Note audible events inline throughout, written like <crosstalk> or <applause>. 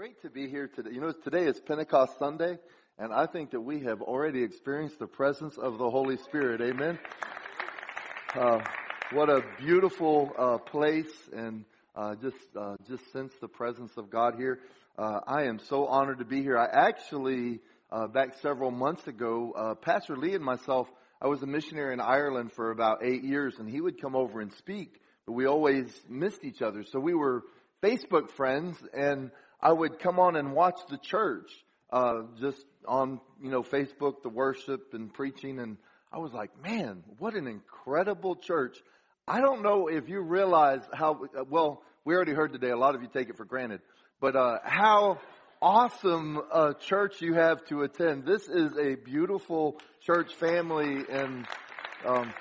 great to be here today. You know, today is Pentecost Sunday, and I think that we have already experienced the presence of the Holy Spirit. Amen. Uh, what a beautiful uh, place, and uh, just uh, just sense the presence of God here. Uh, I am so honored to be here. I actually uh, back several months ago, Pastor Lee and myself. I was a missionary in Ireland for about eight years, and he would come over and speak, but we always missed each other. So we were Facebook friends, and I would come on and watch the church, uh, just on, you know, Facebook, the worship and preaching. And I was like, man, what an incredible church. I don't know if you realize how, well, we already heard today, a lot of you take it for granted, but, uh, how awesome a church you have to attend. This is a beautiful church family and, um,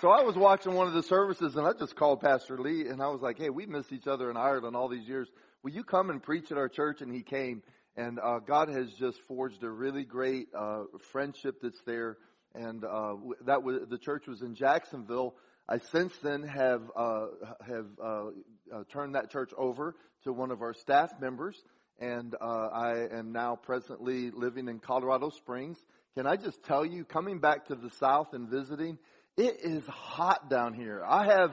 so I was watching one of the services and I just called Pastor Lee and I was like, hey, we missed each other in Ireland all these years. Will you come and preach at our church? And he came and, uh, God has just forged a really great, uh, friendship that's there. And, uh, that was, the church was in Jacksonville. I since then have, uh, have, uh, uh, turned that church over to one of our staff members. And, I am now presently living in Colorado Springs. Can I just tell you, coming back to the South and visiting, it is hot down here. I have,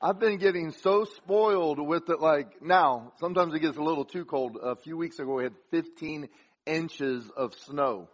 I've been getting so spoiled with it like now, sometimes it gets a little too cold. A few weeks ago we had 15 inches of snow.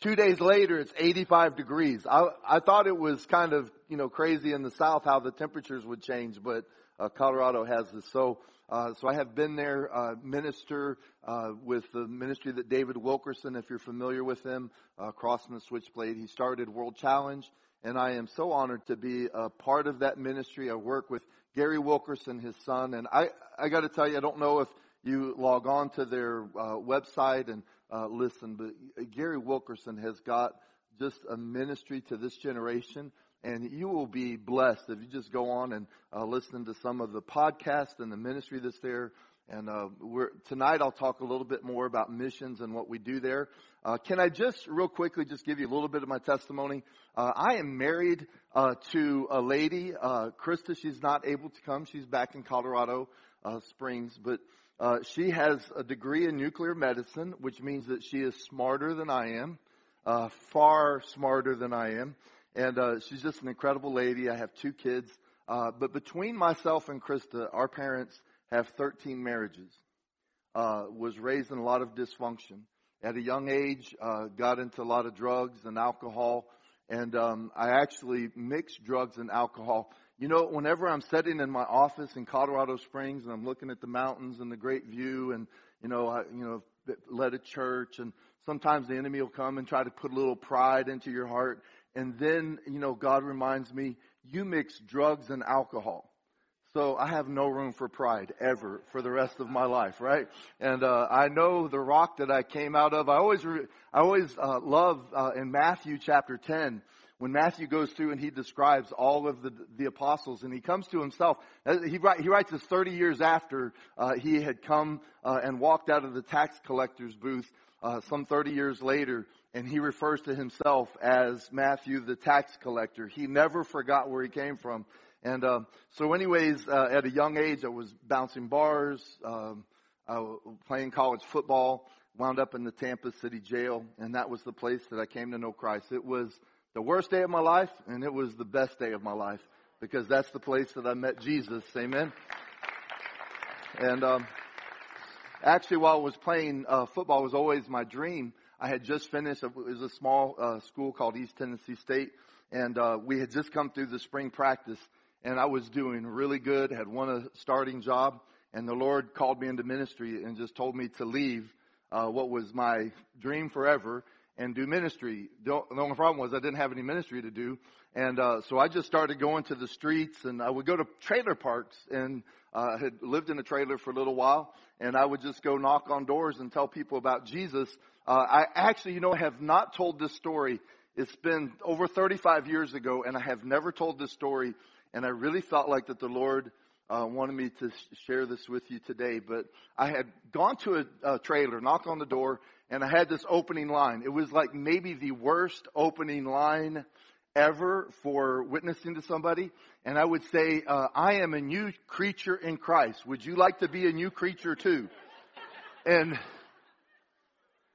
Two days later it's 85 degrees. I, I thought it was kind of, you know, crazy in the south how the temperatures would change, but uh, Colorado has this. So, uh, so I have been there, uh, minister, uh, with the ministry that David Wilkerson, if you're familiar with him, uh, the switchblade. He started World Challenge and I am so honored to be a part of that ministry. I work with Gary Wilkerson, his son, and I, I got to tell you, I don't know if you log on to their uh, website and uh, listen, but Gary Wilkerson has got just a ministry to this generation, and you will be blessed if you just go on and uh, listen to some of the podcasts and the ministry that's there. And uh, tonight I'll talk a little bit more about missions and what we do there. Uh, can I just real quickly just give you a little bit of my testimony? Uh, I am married uh, to a lady, uh, Krista. She's not able to come. She's back in Colorado uh, Springs, but she has a degree in nuclear medicine, which means that she is smarter than I am, far smarter than I am, and she's just an incredible lady. I have two kids, but between myself and Krista, our parents have 13 marriages. Uh, was raised in a lot of dysfunction. At a young age, uh, got into a lot of drugs and alcohol, and um, I actually mixed drugs and alcohol. You know, whenever I'm sitting in my office in Colorado Springs and I'm looking at the mountains and the great view, and you know, I, you know, led a church, and sometimes the enemy will come and try to put a little pride into your heart, and then you know, God reminds me, you mix drugs and alcohol. So I have no room for pride ever for the rest of my life, right? And uh, I know the rock that I came out of. I always, re- I always uh, love uh, in Matthew chapter ten when Matthew goes through and he describes all of the the apostles, and he comes to himself. Uh, he, he writes this thirty years after uh, he had come uh, and walked out of the tax collector's booth. some 30 years later, and he refers to himself as Matthew the tax collector. He never forgot where he came from. And uh, so, anyways, uh, at a young age, I was bouncing bars, um, I was playing college football, wound up in the Tampa City jail, and that was the place that I came to know Christ. It was the worst day of my life, and it was the best day of my life because that's the place that I met Jesus. Amen. And um, actually, while I was playing uh, football, was always my dream. I had just finished. It was a small uh, school called East Tennessee State, and uh, we had just come through the spring practice and I was doing really good, had won a starting job, and the Lord called me into ministry and just told me to leave uh, what was my dream forever and do ministry. The only problem was I didn't have any ministry to do, and uh, so I just started going to the streets, and I would go to trailer parks, and uh, had lived in a trailer for a little while, and I would just go knock on doors and tell people about Jesus. Uh, I actually, you know, have not told this story. It's been over 35 years ago, and I have never told this story and I really felt like that the Lord uh, wanted me to share this with you today. But I had gone to a, a trailer, knocked on the door, and I had this opening line. It was like maybe the worst opening line ever for witnessing to somebody. And I would say, uh, I am a new creature in Christ. Would you like to be a new creature too? And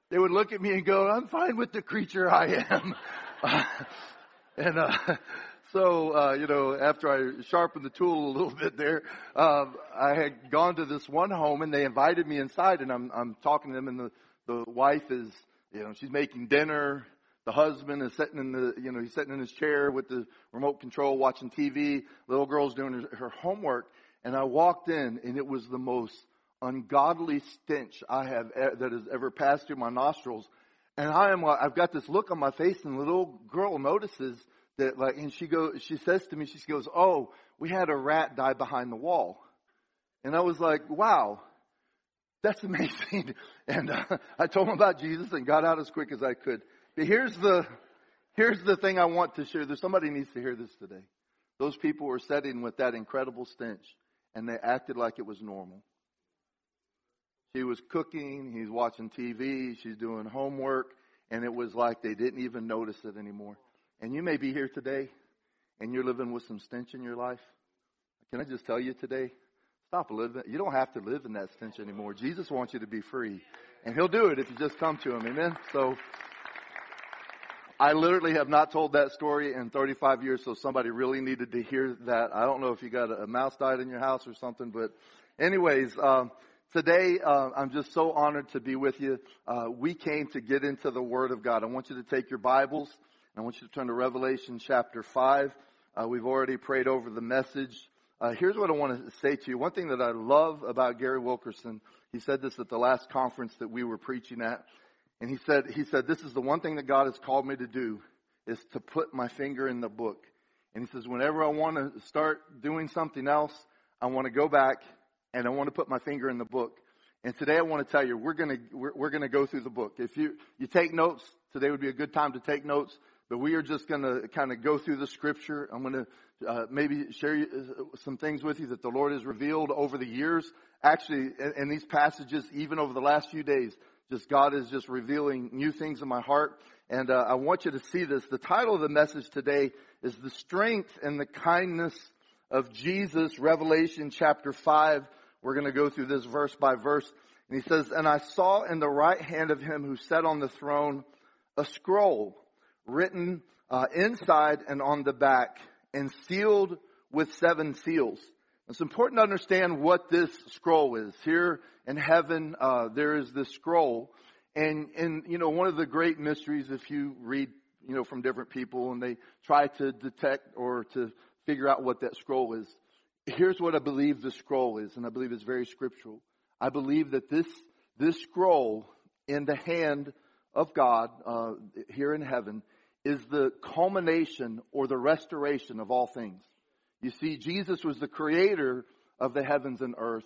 they would look at me and go, I'm fine with the creature I am. <laughs> and, uh, so, uh, you know, after I sharpened the tool a little <laughs> bit there, um, I had gone to this one home and they invited me inside and I'm, I'm talking to them and the, the wife is, you know, she's making dinner. The husband is sitting in the, you know, he's sitting in his chair with the remote control watching TV. Little girl's doing her, her homework. And I walked in and it was the most ungodly stench I have, that has ever passed through my nostrils. And I am, I've got this look on my face and the little girl notices that like, and she goes, she says to me, she goes, oh, we had a rat die behind the wall. And I was like, wow, that's <laughs> amazing. And uh, I told him about Jesus and got out as quick as I could. But here's the, here's the thing I want to share. There's somebody needs to hear this today. Those people were sitting with that incredible stench and they acted like it was normal. She was cooking, he's watching TV, she's doing homework, and it was like they didn't even notice it anymore. And you may be here today and you're living with some stench in your life. Can I just tell you today? Stop living. You don't have to live in that stench anymore. Jesus wants you to be free. And He'll do it if you just come to Him. Amen? So, I literally have not told that story in 35 years, so somebody really needed to hear that. I don't know if you got a mouse died in your house or something, but anyways, um, today uh, I'm just so honored to be with you. Uh, we came to get into the Word of God. I want you to take your Bibles. I want you to turn to Revelation chapter 5. Uh, we've already prayed over the message. Uh, here's what I want to say to you. One thing that I love about Gary Wilkerson, he said this at the last conference that we were preaching at. And he said, he said, this is the one thing that God has called me to do is to put my finger in the book. And he says, whenever I want to start doing something else, I want to go back and I want to put my finger in the book. And today I want to tell you, we're going to, we're, we're going to go through the book. If you, you take notes, today would be a good time to take notes. But we are just going to kind of go through the scripture. I'm going to uh, maybe share uh, some things with you that the Lord has revealed over the years. Actually, in, in these passages, even over the last few days, just God is just revealing new things in my heart. And uh, I want you to see this. The title of the message today is The Strength and the Kindness of Jesus, Revelation chapter 5. We're going to go through this verse by verse. And he says, And I saw in the right hand of him who sat on the throne a scroll written uh, inside and on the back and sealed with seven seals. It's important to understand what this scroll is. Here in heaven, uh, there is this scroll, and and you know one of the great mysteries, if you read you know from different people and they try to detect or to figure out what that scroll is. Here's what I believe the scroll is, and I believe it's very scriptural. I believe that this this scroll in the hand of God uh, here in heaven is the culmination or the restoration of all things. You see, Jesus was the creator of the heavens and earth,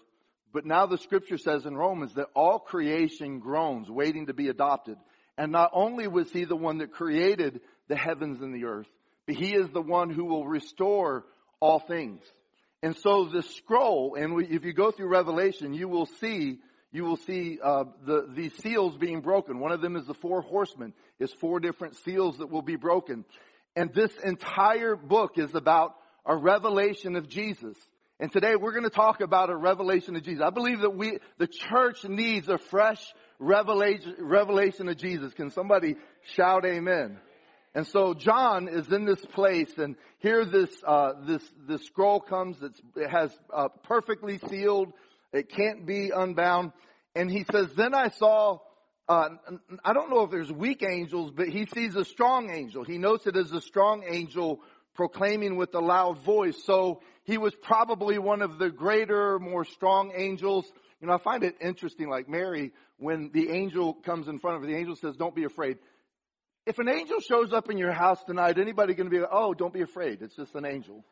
but now the scripture says in Romans that all creation groans, waiting to be adopted. And not only was he the one that created the heavens and the earth, but he is the one who will restore all things. And so the scroll, and if you go through Revelation, you will see you will see uh, the these seals being broken. One of them is the four horsemen. Is four different seals that will be broken, and this entire book is about a revelation of Jesus. And today we're going to talk about a revelation of Jesus. I believe that we, the church needs a fresh revelation, revelation of Jesus. Can somebody shout amen? And so John is in this place and here this, uh, this, this scroll comes. It's, it has uh, perfectly sealed it can't be unbound. And he says, then I saw, uh, I don't know if there's weak angels, but he sees a strong angel. He notes it as a strong angel proclaiming with a loud voice. So he was probably one of the greater, more strong angels. You know, I find it interesting, like Mary, when the angel comes in front of her, the angel says, don't be afraid. If an angel shows up in your house tonight, anybody going to be like, oh, don't be afraid. It's just an angel.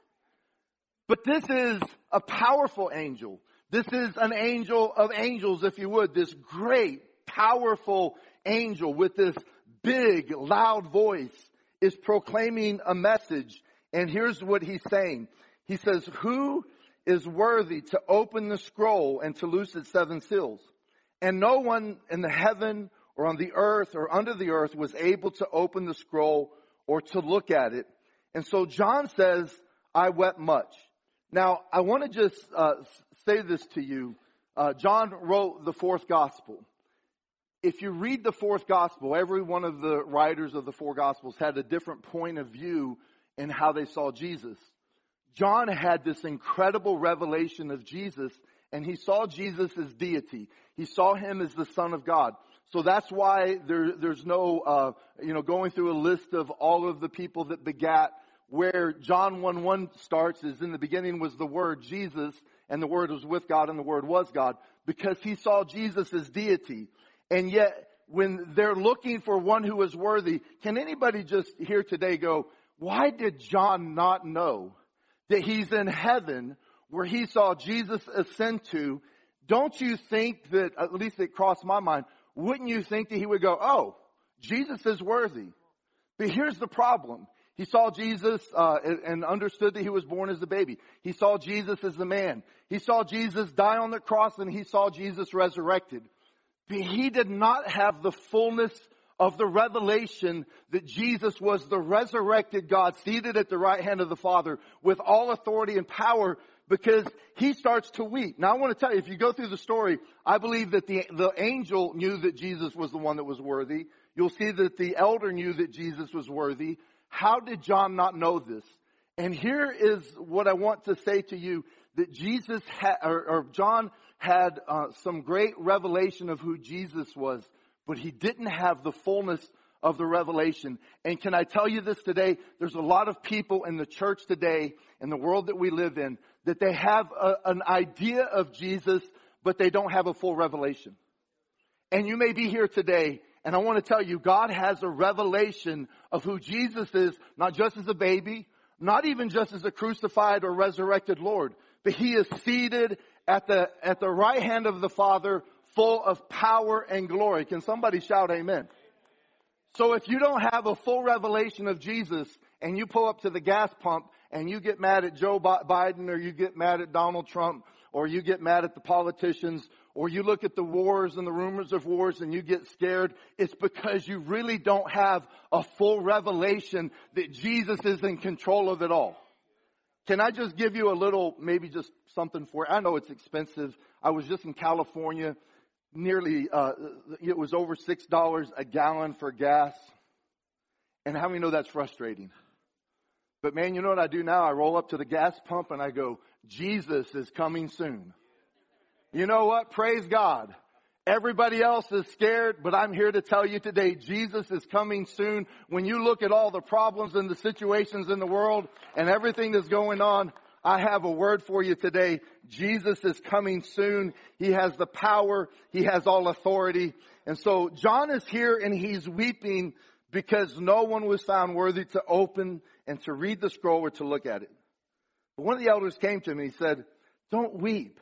But this is a powerful angel. This is an angel of angels, if you would, this great, powerful angel with this big, loud voice is proclaiming a message. And here's what he's saying. He says, who is worthy to open the scroll and to loose its seven seals? And no one in the heaven or on the earth or under the earth was able to open the scroll or to look at it. And so John says, I wept much. Now, I want to just uh, say this to you. Uh, John wrote the fourth gospel. If you read the fourth gospel, every one of the writers of the four gospels had a different point of view in how they saw Jesus. John had this incredible revelation of Jesus and he saw Jesus as deity. He saw him as the son of God. So that's why there, there's no, uh, you know, going through a list of all of the people that begat where John 1 1 starts is in the beginning was the Word, Jesus, and the Word was with God and the Word was God, because he saw Jesus as deity. And yet, when they're looking for one who is worthy, can anybody just here today go, why did John not know that he's in heaven where he saw Jesus ascend to? Don't you think that, at least it crossed my mind, wouldn't you think that he would go, oh, Jesus is worthy? But here's the problem. He saw Jesus uh, and understood that he was born as a baby. He saw Jesus as a man. He saw Jesus die on the cross and he saw Jesus resurrected. But he did not have the fullness of the revelation that Jesus was the resurrected God seated at the right hand of the Father with all authority and power because he starts to weep. Now I want to tell you, if you go through the story, I believe that the, the angel knew that Jesus was the one that was worthy. You'll see that the elder knew that Jesus was worthy. How did John not know this? And here is what I want to say to you that Jesus had, or, or John had uh, some great revelation of who Jesus was, but he didn't have the fullness of the revelation. And can I tell you this today? There's a lot of people in the church today, in the world that we live in, that they have a, an idea of Jesus, but they don't have a full revelation. And you may be here today and I want to tell you, God has a revelation of who Jesus is, not just as a baby, not even just as a crucified or resurrected Lord, but He is seated at the, at the right hand of the Father, full of power and glory. Can somebody shout amen? So if you don't have a full revelation of Jesus and you pull up to the gas pump and you get mad at Joe Biden or you get mad at Donald Trump or you get mad at the politicians or you look at the wars and the rumors of wars and you get scared, it's because you really don't have a full revelation that Jesus is in control of it all. Can I just give you a little, maybe just something for, I know it's expensive. I was just in California, nearly, uh, it was over $6 a gallon for gas. And how many know that's frustrating? But man, you know what I do now? I roll up to the gas pump and I go, Jesus is coming soon. You know what? Praise God. Everybody else is scared, but I'm here to tell you today, Jesus is coming soon. When you look at all the problems and the situations in the world and everything that's going on, I have a word for you today. Jesus is coming soon. He has the power. He has all authority. And so John is here and he's weeping because no one was found worthy to open and to read the scroll or to look at it. But one of the elders came to him and he said, don't weep.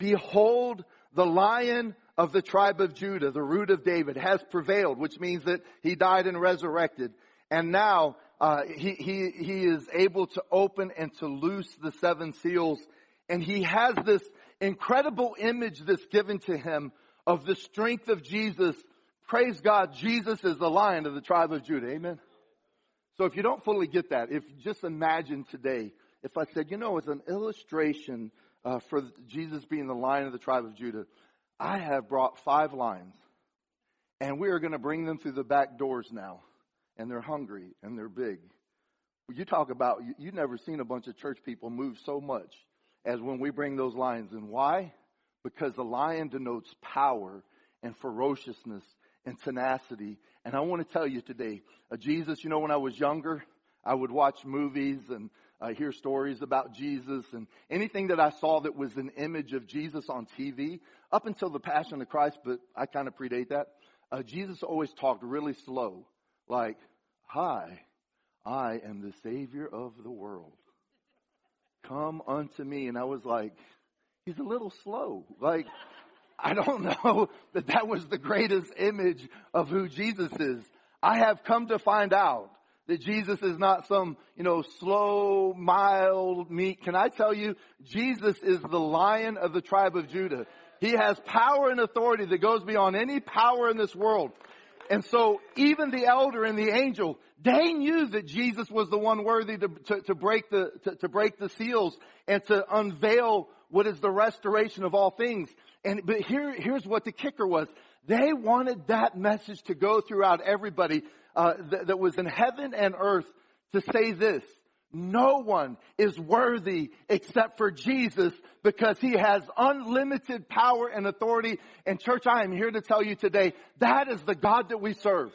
Behold, the lion of the tribe of Judah, the root of David, has prevailed, which means that he died and resurrected. And now uh, he, he, he is able to open and to loose the seven seals. And he has this incredible image that's given to him of the strength of Jesus. Praise God, Jesus is the lion of the tribe of Judah. Amen. So if you don't fully get that, if just imagine today, if I said, you know, it's an illustration uh, for Jesus being the lion of the tribe of Judah, I have brought five lions, and we are going to bring them through the back doors now. And they're hungry and they're big. You talk about, you, you've never seen a bunch of church people move so much as when we bring those lions. And why? Because the lion denotes power and ferociousness and tenacity. And I want to tell you today, uh, Jesus, you know, when I was younger, I would watch movies and uh, hear stories about Jesus and anything that I saw that was an image of Jesus on TV up until the Passion of Christ, but I kind of predate that. Uh, Jesus always talked really slow, like, Hi, I am the Savior of the world. Come unto me. And I was like, He's a little slow. Like, I don't <laughs> know that that was the greatest image of who Jesus is. I have come to find out that Jesus is not some, you know, slow, mild, meat. Can I tell you, Jesus is the lion of the tribe of Judah. He has power and authority that goes beyond any power in this world. And so even the elder and the angel, they knew that Jesus was the one worthy to, to, to break the, to, to break the seals and to unveil what is the restoration of all things. And, but here, here's what the kicker was. They wanted that message to go throughout everybody, uh, that, that was in heaven and earth to say this. No one is worthy except for Jesus because he has unlimited power and authority. And church, I am here to tell you today, that is the God that we serve.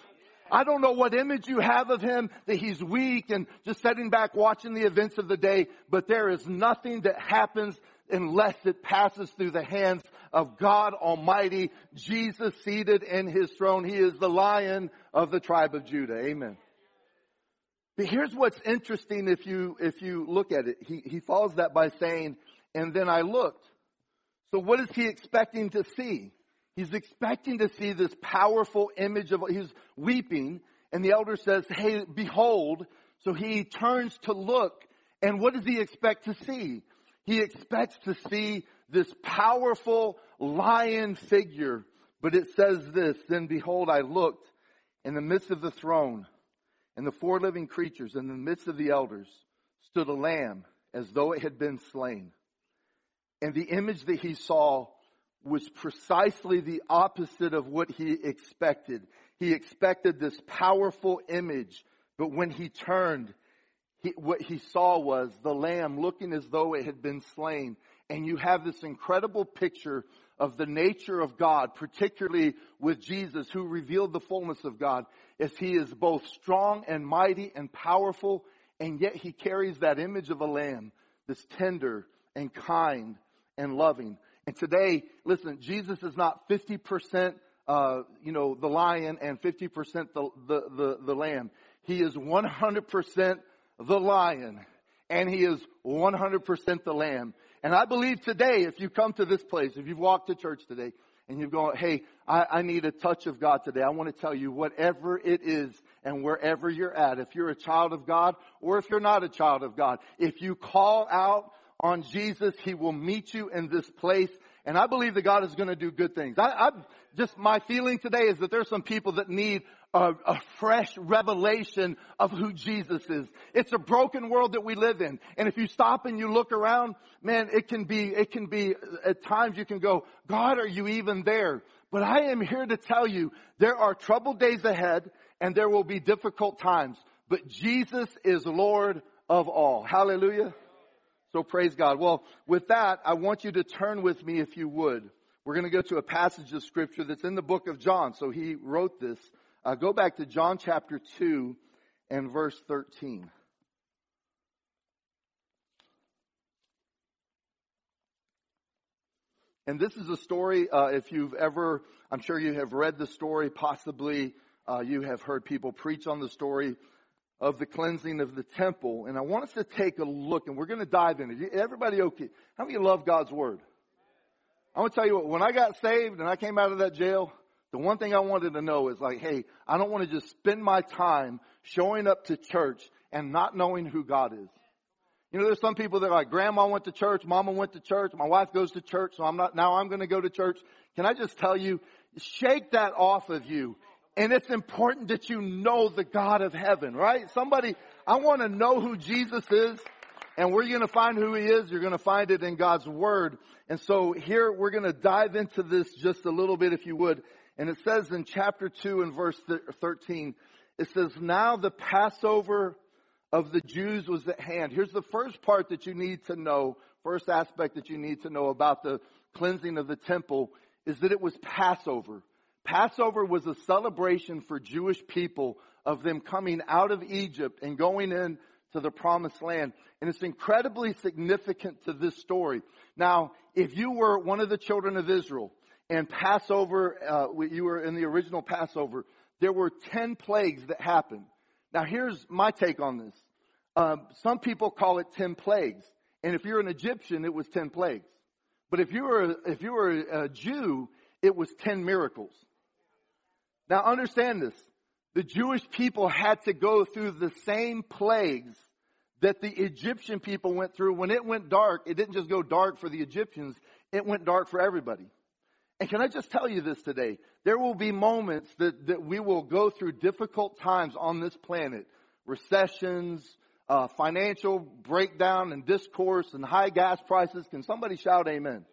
I don't know what image you have of him, that he's weak and just sitting back watching the events of the day, but there is nothing that happens unless it passes through the hands of God Almighty, Jesus seated in his throne. He is the lion of the tribe of Judah. Amen. But here's what's interesting if you, if you look at it. He, he follows that by saying, and then I looked. So what is he expecting to see? He's expecting to see this powerful image of, he's weeping, and the elder says, hey, behold. So he turns to look, and what does he expect to see? He expects to see this powerful lion figure. But it says this, then behold, I looked in the midst of the throne and the four living creatures in the midst of the elders stood a lamb as though it had been slain. And the image that he saw was precisely the opposite of what he expected. He expected this powerful image, but when he turned, he, what he saw was the lamb looking as though it had been slain. And you have this incredible picture of the nature of God, particularly with Jesus, who revealed the fullness of God, as he is both strong and mighty and powerful, and yet he carries that image of a lamb that's tender and kind and loving. And today, listen, Jesus is not 50%, uh, you know, the lion and 50% the, the, the, the lamb. He is 100% the lion and he is 100% the lamb. And I believe today, if you come to this place, if you've walked to church today, and you've gone, hey, I, I, need a touch of God today. I want to tell you whatever it is and wherever you're at, if you're a child of God or if you're not a child of God, if you call out on Jesus, He will meet you in this place. And I believe that God is going to do good things. I, I just, my feeling today is that there's some people that need a, a, fresh revelation of who Jesus is. It's a broken world that we live in. And if you stop and you look around, man, it can be, it can be, at times you can go, God, are you even there? But I am here to tell you, there are troubled days ahead and there will be difficult times. But Jesus is Lord of all. Hallelujah. So praise God. Well, with that, I want you to turn with me if you would. We're going to go to a passage of scripture that's in the book of John. So he wrote this. Uh, go back to John chapter 2 and verse 13. And this is a story, uh, if you've ever, I'm sure you have read the story, possibly uh, you have heard people preach on the story of the cleansing of the temple. And I want us to take a look and we're going to dive in. Everybody okay? How many love God's word? I'm going to tell you what, when I got saved and I came out of that jail, the one thing I wanted to know is like, hey, I don't want to just spend my time showing up to church and not knowing who God is. You know, there's some people that are like, grandma went to church, mama went to church, my wife goes to church, so I'm not, now I'm going to go to church. Can I just tell you, shake that off of you and it's important that you know the God of heaven, right? Somebody, I want to know who Jesus is. And where you're going to find who he is, you're going to find it in God's word. And so here we're going to dive into this just a little bit, if you would. And it says in chapter 2 and verse 13, it says, Now the Passover of the Jews was at hand. Here's the first part that you need to know, first aspect that you need to know about the cleansing of the temple is that it was Passover. Passover was a celebration for Jewish people of them coming out of Egypt and going in to the promised land. And it's incredibly significant to this story. Now, if you were one of the children of Israel and Passover, uh, you were in the original Passover, there were 10 plagues that happened. Now here's my take on this. Um, some people call it 10 plagues. And if you're an Egyptian, it was 10 plagues. But if you were, if you were a Jew, it was 10 miracles. Now understand this. The Jewish people had to go through the same plagues that the Egyptian people went through. When it went dark, it didn't just go dark for the Egyptians, it went dark for everybody. And can I just tell you this today? There will be moments that, that we will go through difficult times on this planet. Recessions, uh, financial breakdown and discourse and high gas prices. Can somebody shout amen?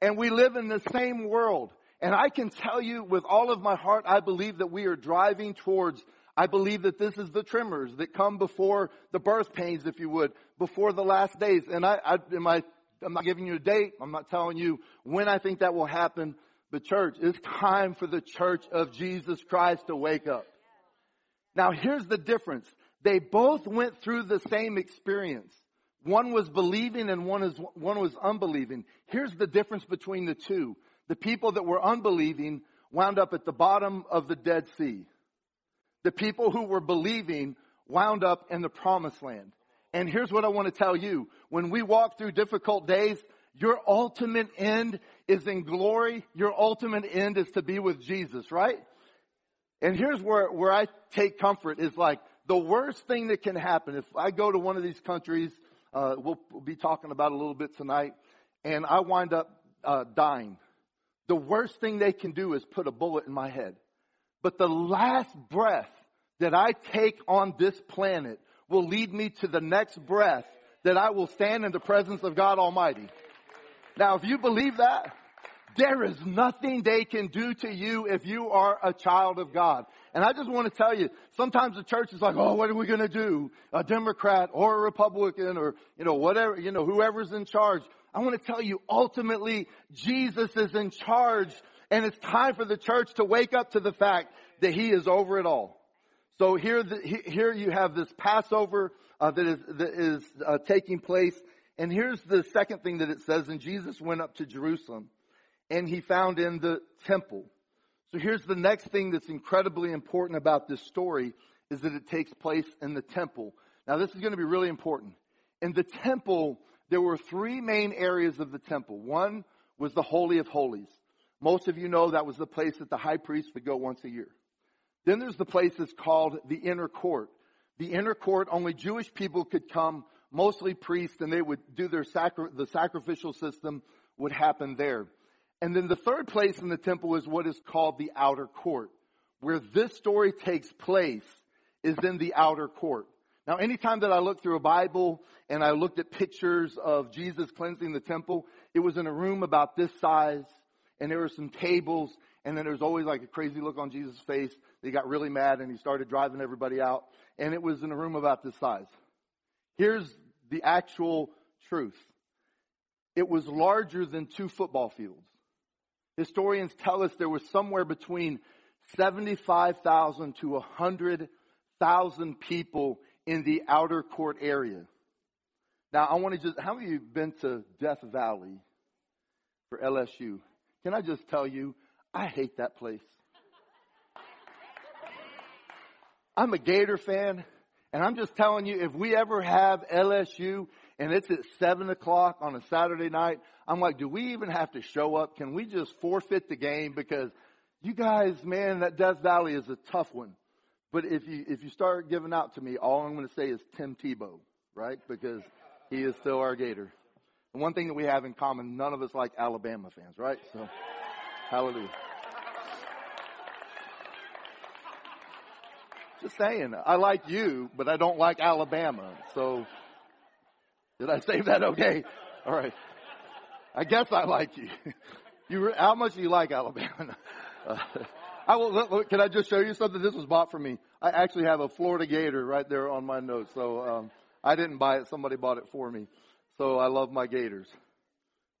And we live in the same world. And I can tell you with all of my heart, I believe that we are driving towards I believe that this is the tremors that come before the birth pains, if you would, before the last days. And I, I, am I, I'm not giving you a date. I'm not telling you when I think that will happen. But church, it's time for the church of Jesus Christ to wake up. Now here's the difference. They both went through the same experience. One was believing and one is, one was unbelieving. Here's the difference between the two. The people that were unbelieving wound up at the bottom of the Dead Sea the people who were believing wound up in the promised land. And here's what I want to tell you. When we walk through difficult days, your ultimate end is in glory. Your ultimate end is to be with Jesus, right? And here's where, where I take comfort is like the worst thing that can happen. If I go to one of these countries, uh, we'll, we'll, be talking about a little bit tonight, and I wind up uh, dying. The worst thing they can do is put a bullet in my head. But the last breath that I take on this planet will lead me to the next breath that I will stand in the presence of God Almighty. Now, if you believe that, there is nothing they can do to you if you are a child of God. And I just want to tell you, sometimes the church is like, oh, what are we going to do? A Democrat or a Republican or, you know, whatever, you know, whoever's in charge. I want to tell you, ultimately, Jesus is in charge and it's time for the church to wake up to the fact that He is over it all. So here, the, here you have this Passover uh, that is, that is uh, taking place. And here's the second thing that it says, and Jesus went up to Jerusalem and he found in the temple. So here's the next thing that's incredibly important about this story is that it takes place in the temple. Now this is going to be really important. In the temple, there were three main areas of the temple. One was the Holy of Holies. Most of you know that was the place that the high priest would go once a year. Then there's the place that's called the inner court. The inner court, only Jewish people could come, mostly priests, and they would do their sacri- the sacrificial system would happen there. And then the third place in the temple is what is called the outer court. Where this story takes place is in the outer court. Now, anytime that I look through a Bible and I looked at pictures of Jesus cleansing the temple, it was in a room about this size and there were some tables, and then there was always like a crazy look on Jesus' face. He got really mad and he started driving everybody out, and it was in a room about this size. Here's the actual truth. It was larger than two football fields. Historians tell us there was somewhere between 75,000 to 100,000 people in the outer court area. Now, I want to just, how many of you been to Death Valley for LSU? Can I just tell you, I hate that place. I'm a Gator fan, and I'm just telling you, if we ever have LSU and it's at 7 o'clock on a Saturday night, I'm like, do we even have to show up? Can we just forfeit the game? Because you guys, man, that Death Valley is a tough one. But if you, if you start giving out to me, all I'm going to say is Tim Tebow, right? Because he is still our Gator. And one thing that we have in common, none of us like Alabama fans, right? So, hallelujah. Just saying, I like you, but I don't like Alabama. So, did I say that okay? All right. I guess I like you. <laughs> You, how much do you like Alabama? Uh, <laughs> I will. Look, can I just show you something? This was bought for me. I actually have a Florida Gator right there on my notes. So um, I didn't buy it. Somebody bought it for me. So I love my Gators.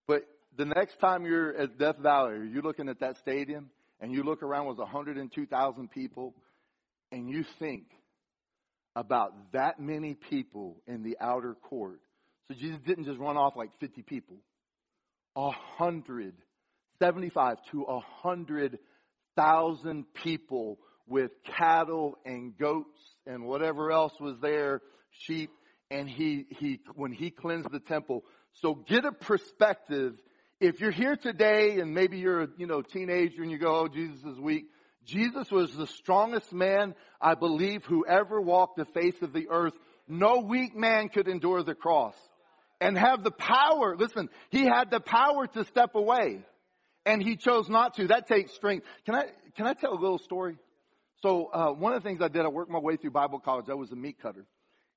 But the next time you're at Death Valley, you're looking at that stadium and you look around with 102,000 people and you think about that many people in the outer court. So Jesus didn't just run off like 50 people. A hundred, 75 to a hundred thousand people with cattle and goats and whatever else was there, sheep, and he, he, when he cleansed the temple. So get a perspective. If you're here today and maybe you're a, you know, teenager and you go, oh, Jesus is weak. Jesus was the strongest man, I believe, who ever walked the face of the earth. No weak man could endure the cross and have the power. Listen, he had the power to step away. and he chose not to. That takes strength. Can I, can I tell a little story? So, uh, one of the things I did, I worked my way through Bible college. I was a meat cutter.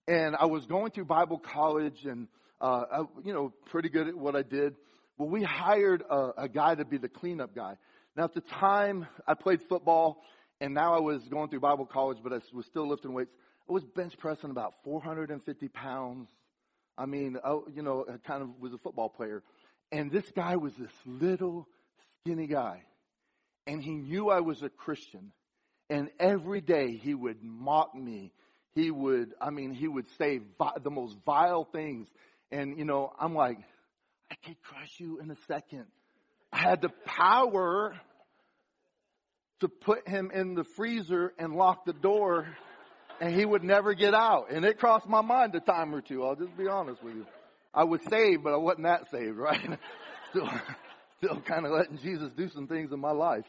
And I was going through Bible college and, uh, I, you know, pretty good at what I did. Well, we hired a, a guy to be the cleanup guy. Now, at the time, I played football, and now I was going through Bible college, but I was still lifting weights. I was bench pressing about 450 pounds. I mean, I, you know, I kind of was a football player. And this guy was this little, skinny guy. And he knew I was a Christian. And every day he would mock me. He would, I mean, he would say vi- the most vile things. And, you know, I'm like, I could crush you in a second. I had the power to put him in the freezer and lock the door and he would never get out. And it crossed my mind a time or two. I'll just be honest with you. I was saved, but I wasn't that saved, <laughs> right? still, still kind of letting Jesus do some things in my life.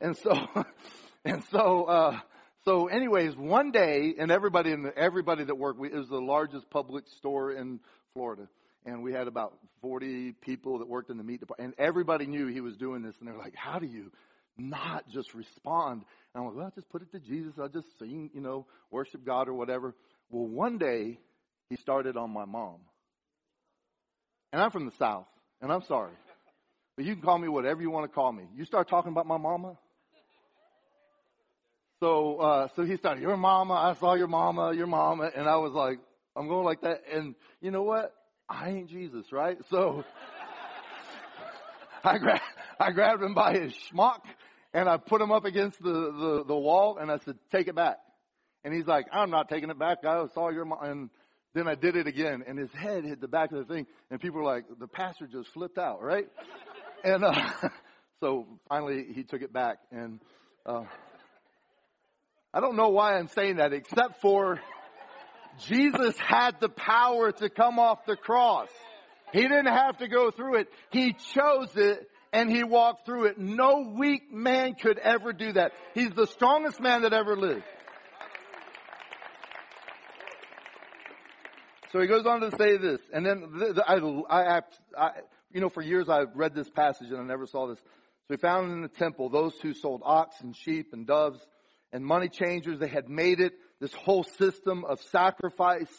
And so, <laughs> and so, uh, so anyways, one day, and everybody in the, everybody that worked, we, it was the largest Publix store in Florida and we had about 40 people that worked in the meat department, and everybody knew he was doing this, and they're like, how do you not just respond? And I'm like, well, I just put it to Jesus. I'll just sing, you know, worship God or whatever. Well, one day, he started on my mom. And I'm from the South, and I'm sorry. But you can call me whatever you want to call me. You start talking about my mama. So, uh, so he started, your mama, I saw your mama, your mama, and I was like, I'm going like that. And you know what? I ain't Jesus, right? So I grabbed, I grabbed him by his schmuck and I put him up against the, the, the wall and I said, take it back. And he's like, I'm not taking it back. I saw your mom. And then I did it again and his head hit the back of the thing and people were like, the pastor just flipped out, right? and, uh, <laughs> so finally he took it back and, uh, I don't know why I'm saying that except for Jesus had the power to come off the cross. He didn't have to go through it. He chose it and he walked through it. No weak man could ever do that. He's the strongest man that ever lived. So he goes on to say this, and then the, the, I, I, I, you know, for years I've read this passage and I never saw this. So he found in the temple those who sold ox and sheep and doves and money changers. They had made it this whole system of sacrifice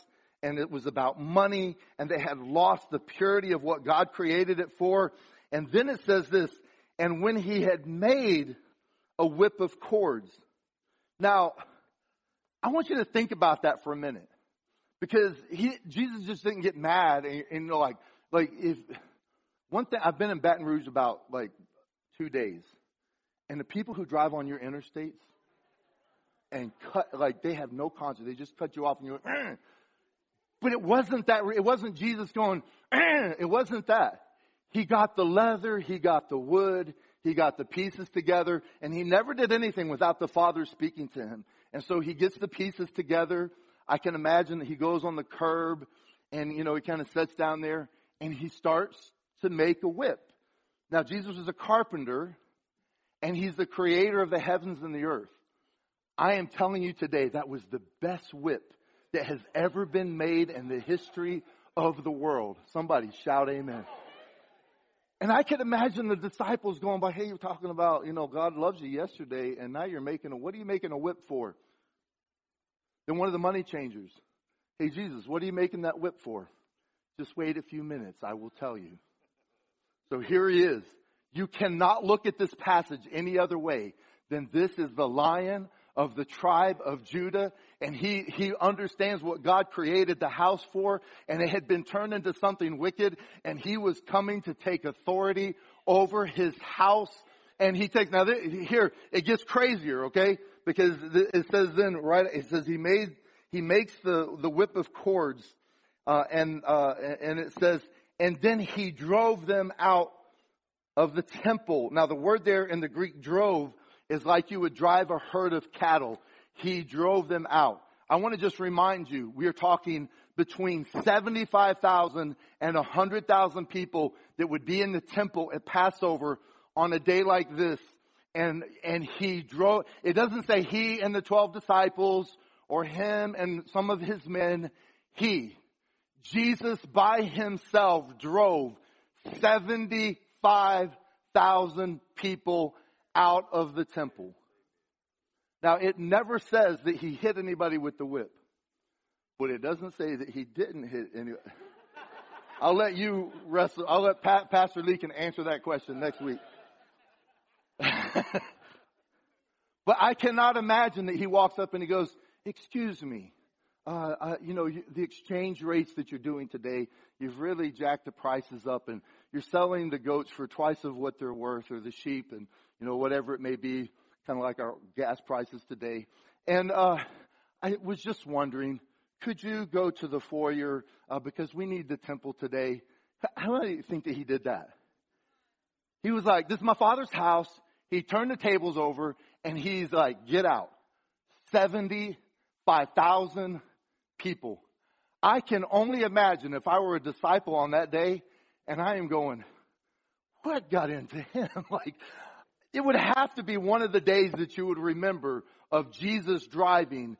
and it was about money and they had lost the purity of what God created it for. And then it says this, and when he had made a whip of cords. Now, I want you to think about that for a minute because he, Jesus just didn't get mad and, and you know, like, like if one thing, I've been in Baton Rouge about like two days and the people who drive on your interstates, and cut, like they have no conscience. They just cut you off and you're, eh. but it wasn't that, it wasn't Jesus going, eh. it wasn't that. He got the leather, he got the wood, he got the pieces together, and he never did anything without the Father speaking to him. And so he gets the pieces together. I can imagine that he goes on the curb and, you know, he kind of sits down there and he starts to make a whip. Now, Jesus is a carpenter and he's the creator of the heavens and the earth. I am telling you today that was the best whip that has ever been made in the history of the world. Somebody shout amen. And I can imagine the disciples going by, hey, you're talking about, you know, God loves you yesterday, and now you're making a, what are you making a whip for? Then one of the money changers, hey, Jesus, what are you making that whip for? Just wait a few minutes, I will tell you. So here he is. You cannot look at this passage any other way than this is the lion of the tribe of Judah and he, he understands what God created the house for and it had been turned into something wicked and he was coming to take authority over his house and he takes, now here, it gets crazier, okay? Because it says then, right, it says he made, he makes the, the whip of cords, uh, and, uh, and it says, and then he drove them out of the temple. Now the word there in the Greek drove is like you would drive a herd of cattle. He drove them out. I want to just remind you, we are talking between 75,000 and 100,000 people that would be in the temple at Passover on a day like this. And, and he drove, it doesn't say he and the 12 disciples or him and some of his men. He, Jesus by himself drove 75 5,000 people out of the temple. Now, it never says that he hit anybody with the whip, but it doesn't say that he didn't hit any. <laughs> I'll let you wrestle. I'll let Pat, Pastor Lee can answer that question next week. <laughs> but I cannot imagine that he walks up and he goes, "Excuse me, uh, uh, you know, you, the exchange rates that you're doing today, you've really jacked the prices up, and you're selling the goats for twice of what they're worth, or the sheep, and you know whatever it may be, kind of like our gas prices today." And uh, I was just wondering, could you go to the foyer uh, because we need the temple today? How do you think that he did that? He was like, "This is my father's house." He turned the tables over, and he's like, "Get out." Seventy-five thousand people. I can only imagine if I were a disciple on that day and I am going, what got into him? <laughs> like, it would have to be one of the days that you would remember of Jesus driving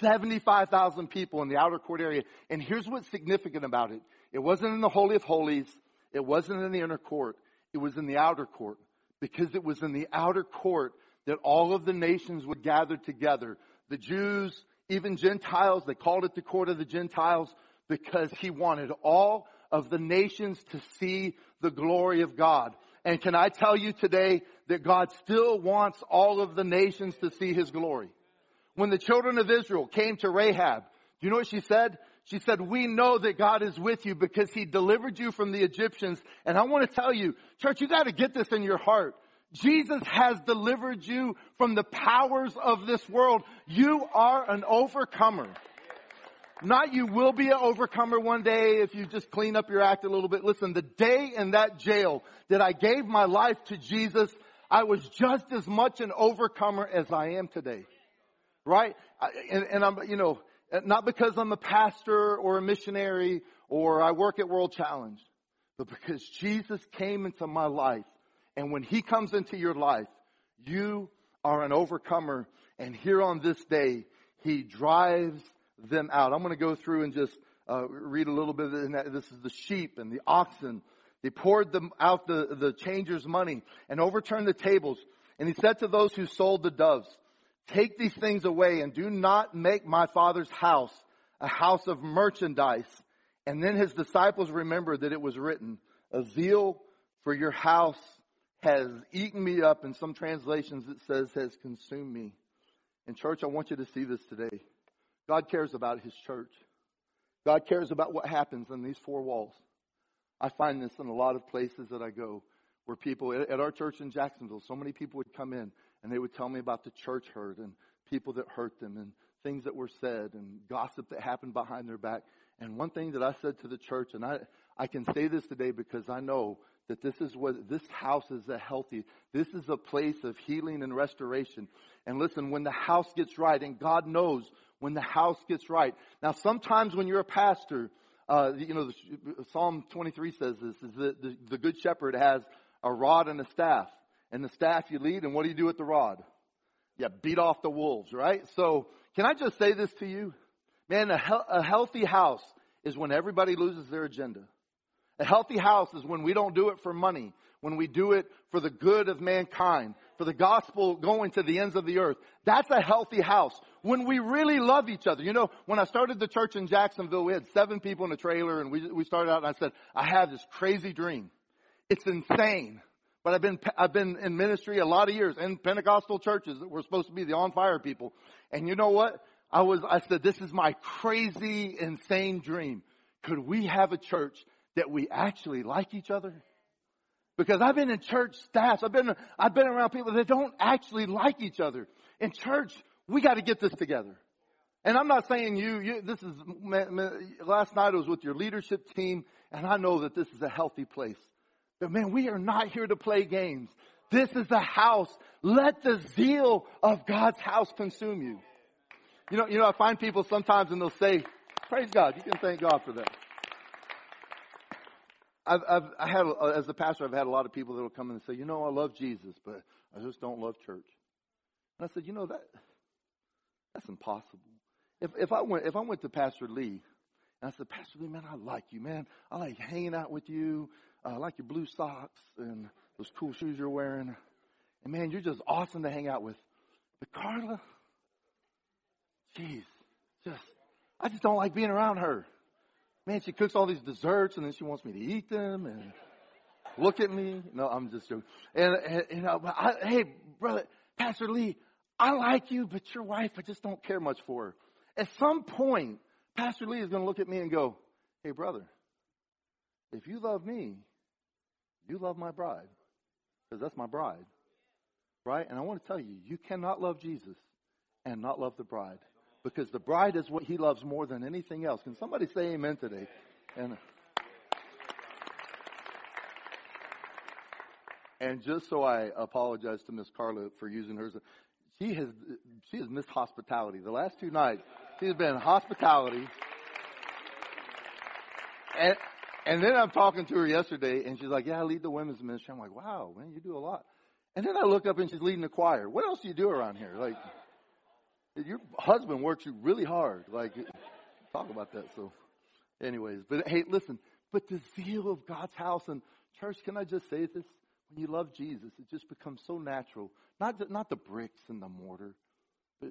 75,000 people in the outer court area. And here's what's significant about it. It wasn't in the Holy of Holies. It wasn't in the inner court. It was in the outer court because it was in the outer court that all of the nations would gather together. The Jews, even Gentiles, they called it the court of the Gentiles because he wanted all of the nations to see the glory of God. And can I tell you today that God still wants all of the nations to see his glory? When the children of Israel came to Rahab, do you know what she said? She said, we know that God is with you because he delivered you from the Egyptians. And I want to tell you, church, you got to get this in your heart. Jesus has delivered you from the powers of this world. You are an overcomer. Not you will be an overcomer one day if you just clean up your act a little bit. Listen, the day in that jail that I gave my life to Jesus, I was just as much an overcomer as I am today. Right? And, and I'm, you know, not because I'm a pastor or a missionary or I work at World Challenge, but because Jesus came into my life and when he comes into your life, you are an overcomer. And here on this day, he drives them out. I'm going to go through and just uh, read a little bit. This is the sheep and the oxen. They poured them out the, the changers' money and overturned the tables. And he said to those who sold the doves, Take these things away and do not make my father's house a house of merchandise. And then his disciples remembered that it was written, A zeal for your house has eaten me up. In some translations, it says has consumed me. In church, I want you to see this today. God cares about his church. God cares about what happens in these four walls. I find this in a lot of places that I go where people, at our church in Jacksonville, so many people would come in and they would tell me about the church hurt and people that hurt them and things that were said and gossip that happened behind their back. And one thing that I said to the church, and I, I can say this today because I know that this is what this house is a healthy this is a place of healing and restoration and listen when the house gets right and god knows when the house gets right now sometimes when you're a pastor uh, you know psalm 23 says this is the, the, the good shepherd has a rod and a staff. And the staff you lead and what do you do with the rod? Yeah beat off the wolves right? So can i just say this to you? Man a, he- a healthy house is when everybody loses their agenda. A healthy house is when we don't do it for money, when we do it for the good of mankind, for the gospel going to the ends of the earth. That's a healthy house. When we really love each other. You know, when I started the church in Jacksonville, we had seven people in a trailer and we, we started out and I said, I have this crazy dream. It's insane. But I've been, I've been in ministry a lot of years in Pentecostal churches that were supposed to be the on fire people. And you know what? I was, I said, this is my crazy, insane dream. Could we have a church that we actually like each other? Because I've been in church staffs, I've been, I've been around people that don't actually like each other. In church, we got to get this together. And I'm not saying you, you this is, last night I was with your leadership team, and I know that this is a healthy place. But man, we are not here to play games. This is a house. Let the zeal of God's house consume you. You know, you know, I find people sometimes and they'll say, praise God. You can thank God for that. I've, I've I had uh, as a pastor, I've had a lot of people that will come in and say, you know, I love Jesus, but I just don't love church. And I said, you know that that's impossible. If if I went if I went to Pastor Lee and I said, Pastor Lee, man, I like you, man. I like hanging out with you. Uh, I like your blue socks and those cool shoes you're wearing. And man, you're just awesome to hang out with. But Carla, jeez, just, I just don't like being around her. Man, she cooks all these desserts and then she wants me to eat them and look at me. No, I'm just joking. And, and you uh, know, I, hey, brother, Pastor Lee, I like you, but your wife, I just don't care much for her. At some point, Pastor Lee is going to look at me and go, hey, brother, if you love me, you love my bride. Because that's my bride. Right? And I want to tell you, you cannot love Jesus and not love the bride. Because the bride is what he loves more than anything else. Can somebody say amen today? And And just so I apologize to Miss Carla for using hers, she has she has missed hospitality. The last two nights, she has been hospitality. And and then I'm talking to her yesterday, and she's like, "Yeah, I lead the women's ministry." I'm like, "Wow, man, you do a lot." And then I look up, and she's leading the choir. What else do you do around here? Like, your husband works you really hard. Like, talk about that. So, anyways, but hey, listen. But the zeal of God's house and church. Can I just say this? When you love Jesus, it just becomes so natural. Not the, not the bricks and the mortar, but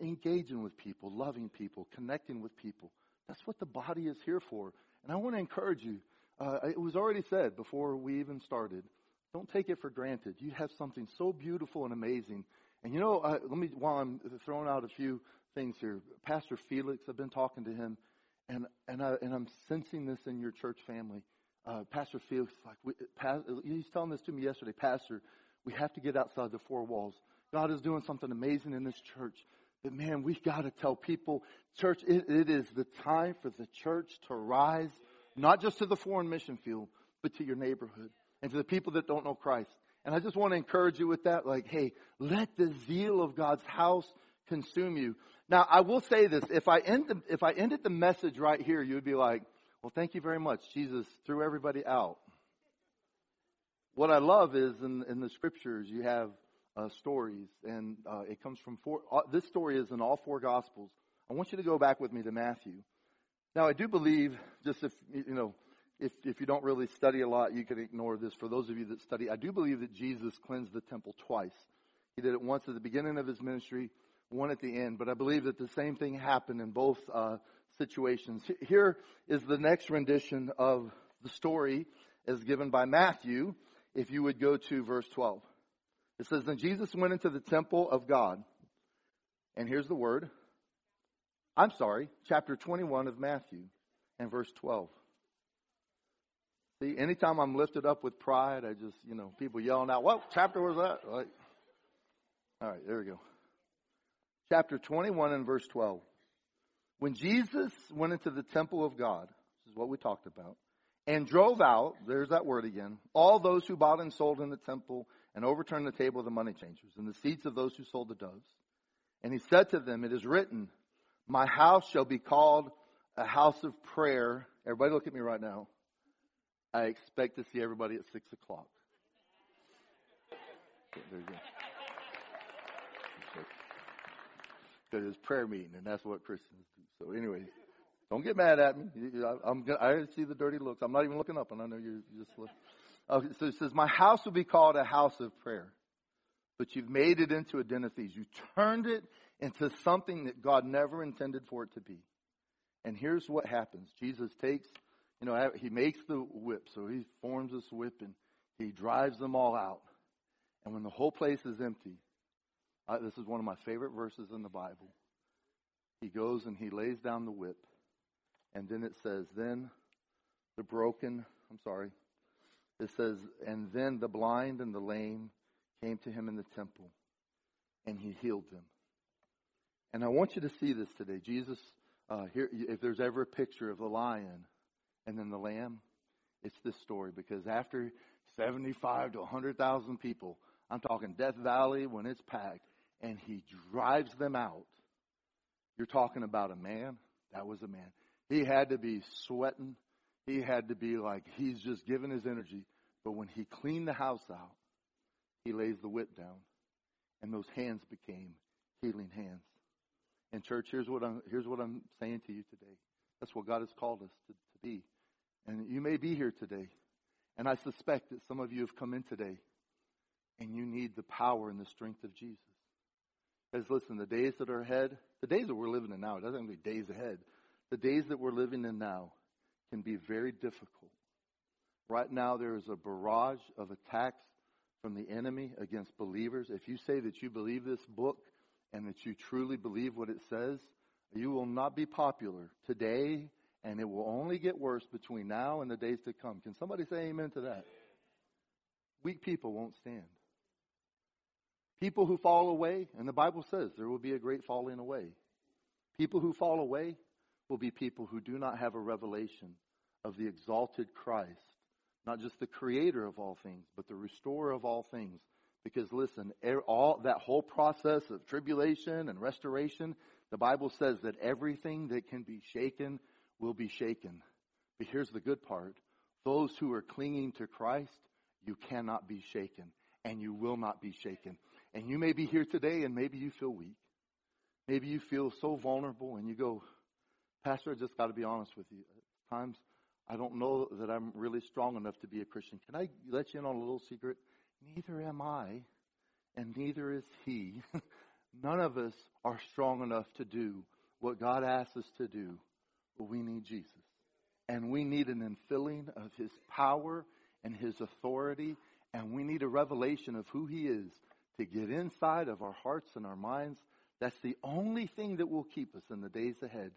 engaging with people, loving people, connecting with people. That's what the body is here for. And I want to encourage you. Uh, it was already said before we even started. Don't take it for granted. You have something so beautiful and amazing. And you know, uh, let me while I'm throwing out a few things here. Pastor Felix, I've been talking to him, and and I and I'm sensing this in your church family. Uh, Pastor Felix, like we, he's telling this to me yesterday. Pastor, we have to get outside the four walls. God is doing something amazing in this church. But man, we got to tell people, church, it, it is the time for the church to rise, not just to the foreign mission field, but to your neighborhood and to the people that don't know Christ. And I just want to encourage you with that, like, hey, let the zeal of God's house consume you. Now, I will say this: if I end the, if I ended the message right here, you would be like, "Well, thank you very much. Jesus threw everybody out." What I love is in, in the scriptures you have uh, stories, and uh, it comes from four. Uh, this story is in all four Gospels. I want you to go back with me to Matthew. Now, I do believe, just if you know, if if you don't really study a lot, you can ignore this. For those of you that study, I do believe that Jesus cleansed the temple twice. He did it once at the beginning of his ministry, one at the end. But I believe that the same thing happened in both uh, situations. Here is the next rendition of the story, as given by Matthew. If you would go to verse 12. It says, Then Jesus went into the temple of God. And here's the word. I'm sorry, chapter 21 of Matthew and verse 12. See, anytime I'm lifted up with pride, I just, you know, people yelling out, what chapter was that? All right, there we go. Chapter 21 and verse 12. When Jesus went into the temple of God, this is what we talked about, and drove out, there's that word again, all those who bought and sold in the temple and overturned the table of the money changers and the seats of those who sold the doves. And he said to them, It is written, My house shall be called a house of prayer. Everybody look at me right now. I expect to see everybody at six o'clock. Okay, Because it's prayer meeting, and that's what Christians. So, anyways, don't get mad at me. I'm, I see the dirty looks. I'm not even looking up, and I know you're just looking. Okay, so it says, My house will be called a house of prayer. But you've made it into a den of thieves. You turned it into something that God never intended for it to be. And here's what happens Jesus takes, you know, he makes the whip. So he forms this whip and he drives them all out. And when the whole place is empty, this is one of my favorite verses in the Bible. He goes and he lays down the whip. And then it says, Then the broken, I'm sorry, it says, and then the blind and the lame came to him in the temple, and he healed them. And I want you to see this today. Jesus, uh, here, if there's ever a picture of the lion and then the lamb, it's this story because after 75 to 100,000 people, I'm talking Death Valley when it's packed, and he drives them out. You're talking about a man. That was a man. He had to be sweating. He had to be like, he's just giving his energy. But when he cleaned the house out, he lays the whip down, and those hands became healing hands. And church, here's what I'm here's what I'm saying to you today. That's what God has called us to, to be. And you may be here today, and I suspect that some of you have come in today and you need the power and the strength of Jesus. Because listen, the days that are ahead, the days that we're living in now, it doesn't mean days ahead. The days that we're living in now can be very difficult. Right now, there is a barrage of attacks from the enemy against believers. If you say that you believe this book and that you truly believe what it says, you will not be popular today, and it will only get worse between now and the days to come. Can somebody say amen to that? Weak people won't stand. People who fall away, and the Bible says there will be a great falling away. People who fall away will be people who do not have a revelation of the exalted Christ, not just the creator of all things, but the restorer of all things. Because listen, all that whole process of tribulation and restoration, the Bible says that everything that can be shaken will be shaken. But here's the good part. Those who are clinging to Christ, you cannot be shaken and you will not be shaken. And you may be here today and maybe you feel weak. Maybe you feel so vulnerable and you go, Pastor, I just got to be honest with you. At times, I don't know that I'm really strong enough to be a Christian. Can I let you in on a little secret? Neither am I, and neither is he. <laughs> None of us are strong enough to do what God asks us to do, but we need Jesus. And we need an infilling of his power and his authority, and we need a revelation of who he is to get inside of our hearts and our minds. That's the only thing that will keep us in the days ahead.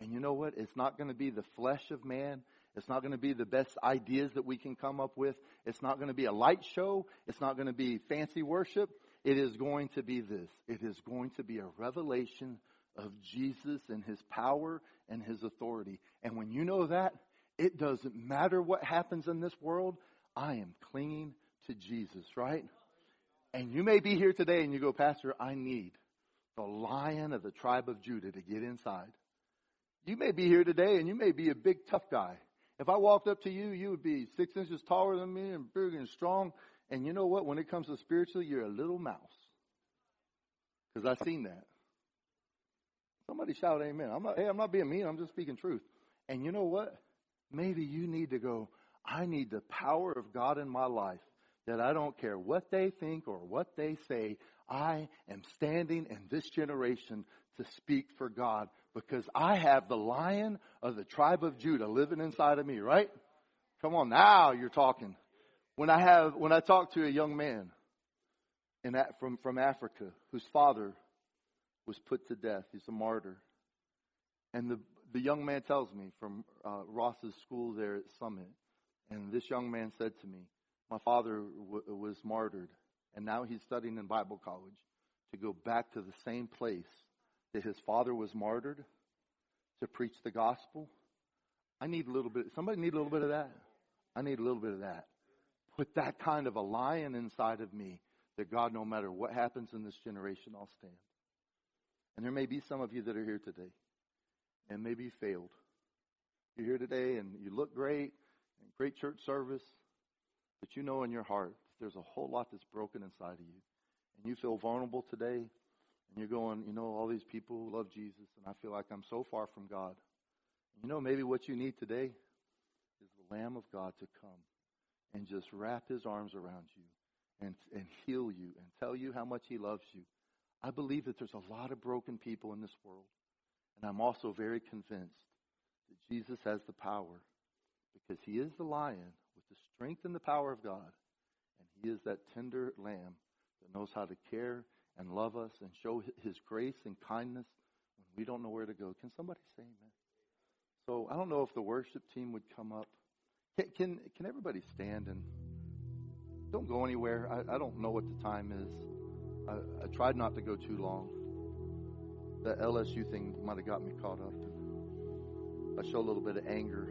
And you know what? It's not going to be the flesh of man. It's not going to be the best ideas that we can come up with. It's not going to be a light show. It's not going to be fancy worship. It is going to be this. It is going to be a revelation of Jesus and his power and his authority. And when you know that, it doesn't matter what happens in this world. I am clinging to Jesus, right? And you may be here today and you go, Pastor, I need the lion of the tribe of Judah to get inside. You may be here today and you may be a big tough guy. If I walked up to you, you would be six inches taller than me and big and strong. And you know what? When it comes to spiritually, you're a little mouse. Because I've seen that. Somebody shout amen. I'm not, hey, I'm not being mean. I'm just speaking truth. And you know what? Maybe you need to go, I need the power of God in my life that I don't care what they think or what they say. I am standing in this generation to speak for God because I have the lion of the tribe of Judah living inside of me, right? Come on, now you're talking. When I have, when I talk to a young man in from, from Africa whose father was put to death, he's a martyr. And the, the young man tells me from uh, Ross's school there at Summit, and this young man said to me, my father w- was martyred, and now he's studying in Bible college to go back to the same place that his father was martyred to preach the gospel. I need a little bit, somebody need a little bit of that? I need a little bit of that. Put that kind of a lion inside of me that God, no matter what happens in this generation, I'll stand. And there may be some of you that are here today and maybe you failed. You're here today and you look great, great church service, but you know in your heart there's a whole lot that's broken inside of you. And you feel vulnerable today, and you're going, you know, all these people love Jesus, and I feel like I'm so far from God. You know, maybe what you need today is the Lamb of God to come and just wrap his arms around you and, and heal you and tell you how much he loves you. I believe that there's a lot of broken people in this world. And I'm also very convinced that Jesus has the power because he is the lion strength and the power of God. And he is that tender lamb that knows how to care and love us and show his grace and kindness when we don't know where to go. Can somebody say amen? So I don't know if the worship team would come up. Can, can, can everybody stand and don't go anywhere? I, I don't know what the time is. I, I tried not to go too long. The LSU thing might have got me caught up. I show a little bit of anger.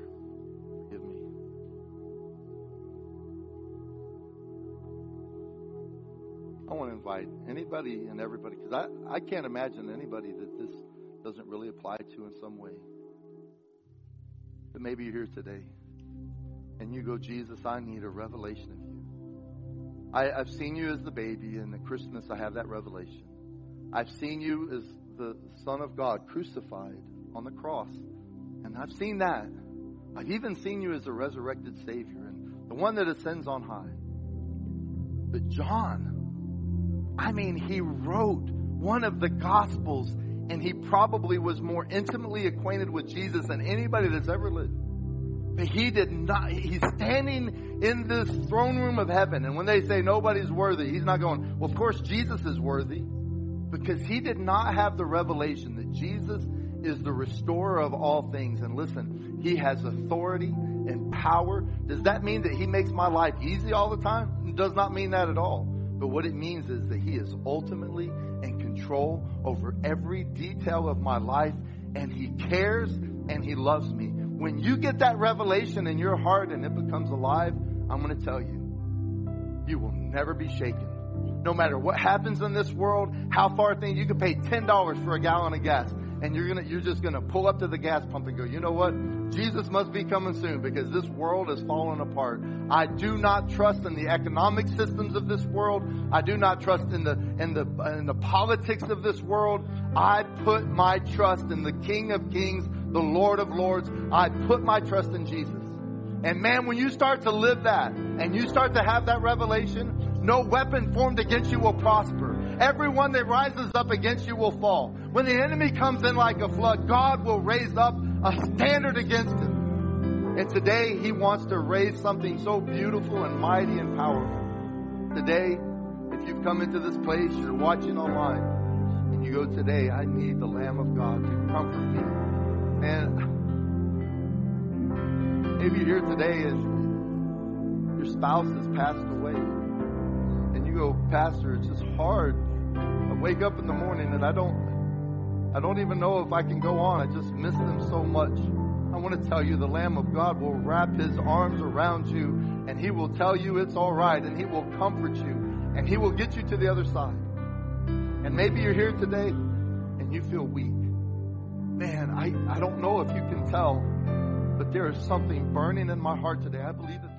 I want to invite anybody and everybody, because I, I can't imagine anybody that this doesn't really apply to in some way. But maybe you're here today and you go, Jesus, I need a revelation of you. I, I've seen you as the baby, and at Christmas I have that revelation. I've seen you as the Son of God crucified on the cross, and I've seen that. I've even seen you as a resurrected Savior and the one that ascends on high. But John, I mean, he wrote one of the Gospels and he probably was more intimately acquainted with Jesus than anybody that's ever lived. But he did not, he's standing in this throne room of heaven. And when they say nobody's worthy, he's not going, well, of course Jesus is worthy because he did not have the revelation that Jesus is the restorer of all things. And listen, he has authority and power. Does that mean that he makes my life easy all the time? It does not mean that at all. But what it means is that he is ultimately in control over every detail of my life and he cares and he loves me. When you get that revelation in your heart and it becomes alive, I'm going to tell you, you will never be shaken. No matter what happens in this world, how far things, you can pay $10 for a gallon of gas and you're gonna, you're just gonna pull up to the gas pump and go, you know what? Jesus must be coming soon because this world is falling apart. I do not trust in the economic systems of this world. I do not trust in the, in the, in the politics of this world. I put my trust in the King of Kings, the Lord of Lords. I put my trust in Jesus. And man, when you start to live that and you start to have that revelation, no weapon formed against you will prosper. Everyone that rises up against you will fall. When the enemy comes in like a flood, God will raise up a standard against him. And today he wants to raise something so beautiful and mighty and powerful. Today, if you've come into this place, you're watching online, and you go, today, I need the Lamb of God to comfort me. And maybe you're here today and your spouse has passed away. And you go, Pastor, it's just hard. I wake up in the morning and I don't, I don't even know if I can go on. I just miss them so much. I want to tell you the Lamb of God will wrap his arms around you and he will tell you it's all right and he will comfort you and he will get you to the other side. And maybe you're here today and you feel weak. Man, I, I don't know if you can tell, but there is something burning in my heart today. I believe that